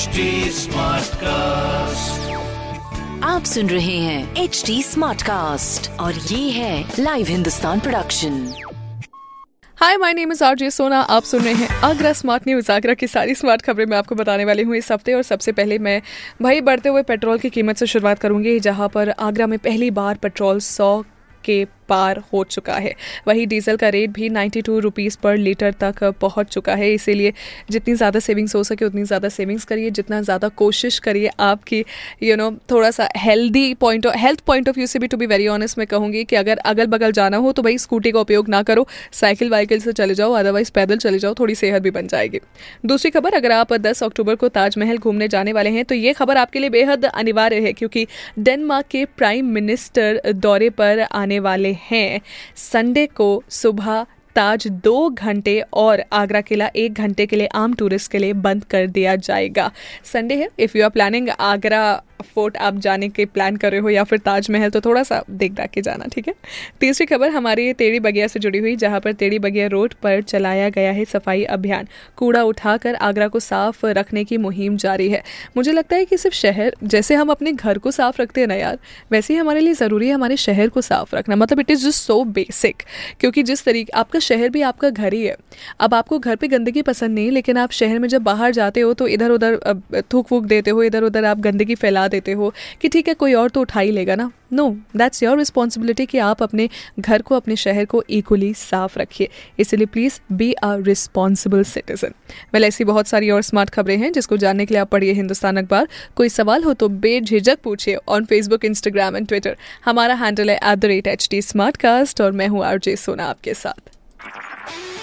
HD Smartcast. आप सुन रहे हैं एच डी स्मार्ट कास्ट और ये है live Hindustan production hi my name is RJ Sona आप सुन रहे हैं आगरा स्मार्ट न्यूज़ आगरा की सारी स्मार्ट खबरें मैं आपको बताने वाली हूँ इस हफ़्ते और सबसे पहले मैं भाई बढ़ते हुए पेट्रोल की कीमत से शुरुआत करूँगी जहाँ पर आगरा में पहली बार पेट्रोल सौ के पार हो चुका है। वही डीजल का रेट भी ninety two rupees per litre तक पहुँच चुका है। इसीलिए जितनी ज़्यादा सेविंग्स हो सके, उतनी ज़्यादा सेविंग्स करिए। जितना ज़्यादा कोशिश करिए आपकी यू नो थोड़ा सा healthy point health point of view से भी टू बी वेरी ऑनेस्ट मैं कहूँगी कि अगर अगल बगल जाना हो तो भाई स्कूटी का उपयोग ना करो। साइकिल, वाइकिल से चले जाओ अदरवाइज़ पैदल चले जाओ, थोड़ी सेहत भी बन जाएगी। दूसरी खबर, अगर आप दस अक्टूबर को ताजमहल घूमने जाने वाले हैं तो ये खबर आपके लिए बेहद अनिवार्य है, क्योंकि डेनमार्क के प्राइम मिनिस्टर दौरे पर आने वाले हैं। संडे को सुबह ताज दो घंटे और आगरा किला एक घंटे के लिए आम टूरिस्ट के लिए बंद कर दिया जाएगा। संडे है। If you are planning Agra fort आप जाने के प्लान कर रहे हो या फिर ताजमहल तो थोड़ा सा देख दाख के जाना, ठीक है? तीसरी खबर हमारी टेढ़ी बगिया से जुड़ी हुई, जहाँ पर टेढ़ी बगिया रोड पर चलाया गया है सफ़ाई अभियान। कूड़ा उठाकर आगरा को साफ़ रखने की मुहिम जारी है। मुझे लगता है कि सिर्फ़ शहर, जैसे हम अपने घर को साफ़ रखते हैं ना यार, वैसे ही हमारे लिए ज़रूरी है हमारे शहर को साफ़ रखना। मतलब it is just so basic क्योंकि जिस तरीके, आपका शहर भी आपका घर ही है। अब आपको घर पे गंदगी पसंद नहीं, लेकिन आप शहर में जब बाहर जाते हो तो इधर उधर थूक वूक देते हो इधर उधर आप गंदगी फैला देते हो कि ठीक है, कोई और तो उठा ही लेगा ना? नो दैट्स योर रिस्पॉन्सिबिलिटी कि आप अपने घर को, अपने शहर को इक्वली साफ़ रखिए। इसलिए please be a responsible citizen well ऐसी बहुत सारी और स्मार्ट खबरें हैं जिसको जानने के लिए आप पढ़िए हिंदुस्तान अखबार। कोई सवाल हो तो बेझिझक पूछिए on Facebook Instagram and Twitter हमारा हैंडल है at the rate H D smart cast और मैं हूँ आरजे सोना आपके साथ।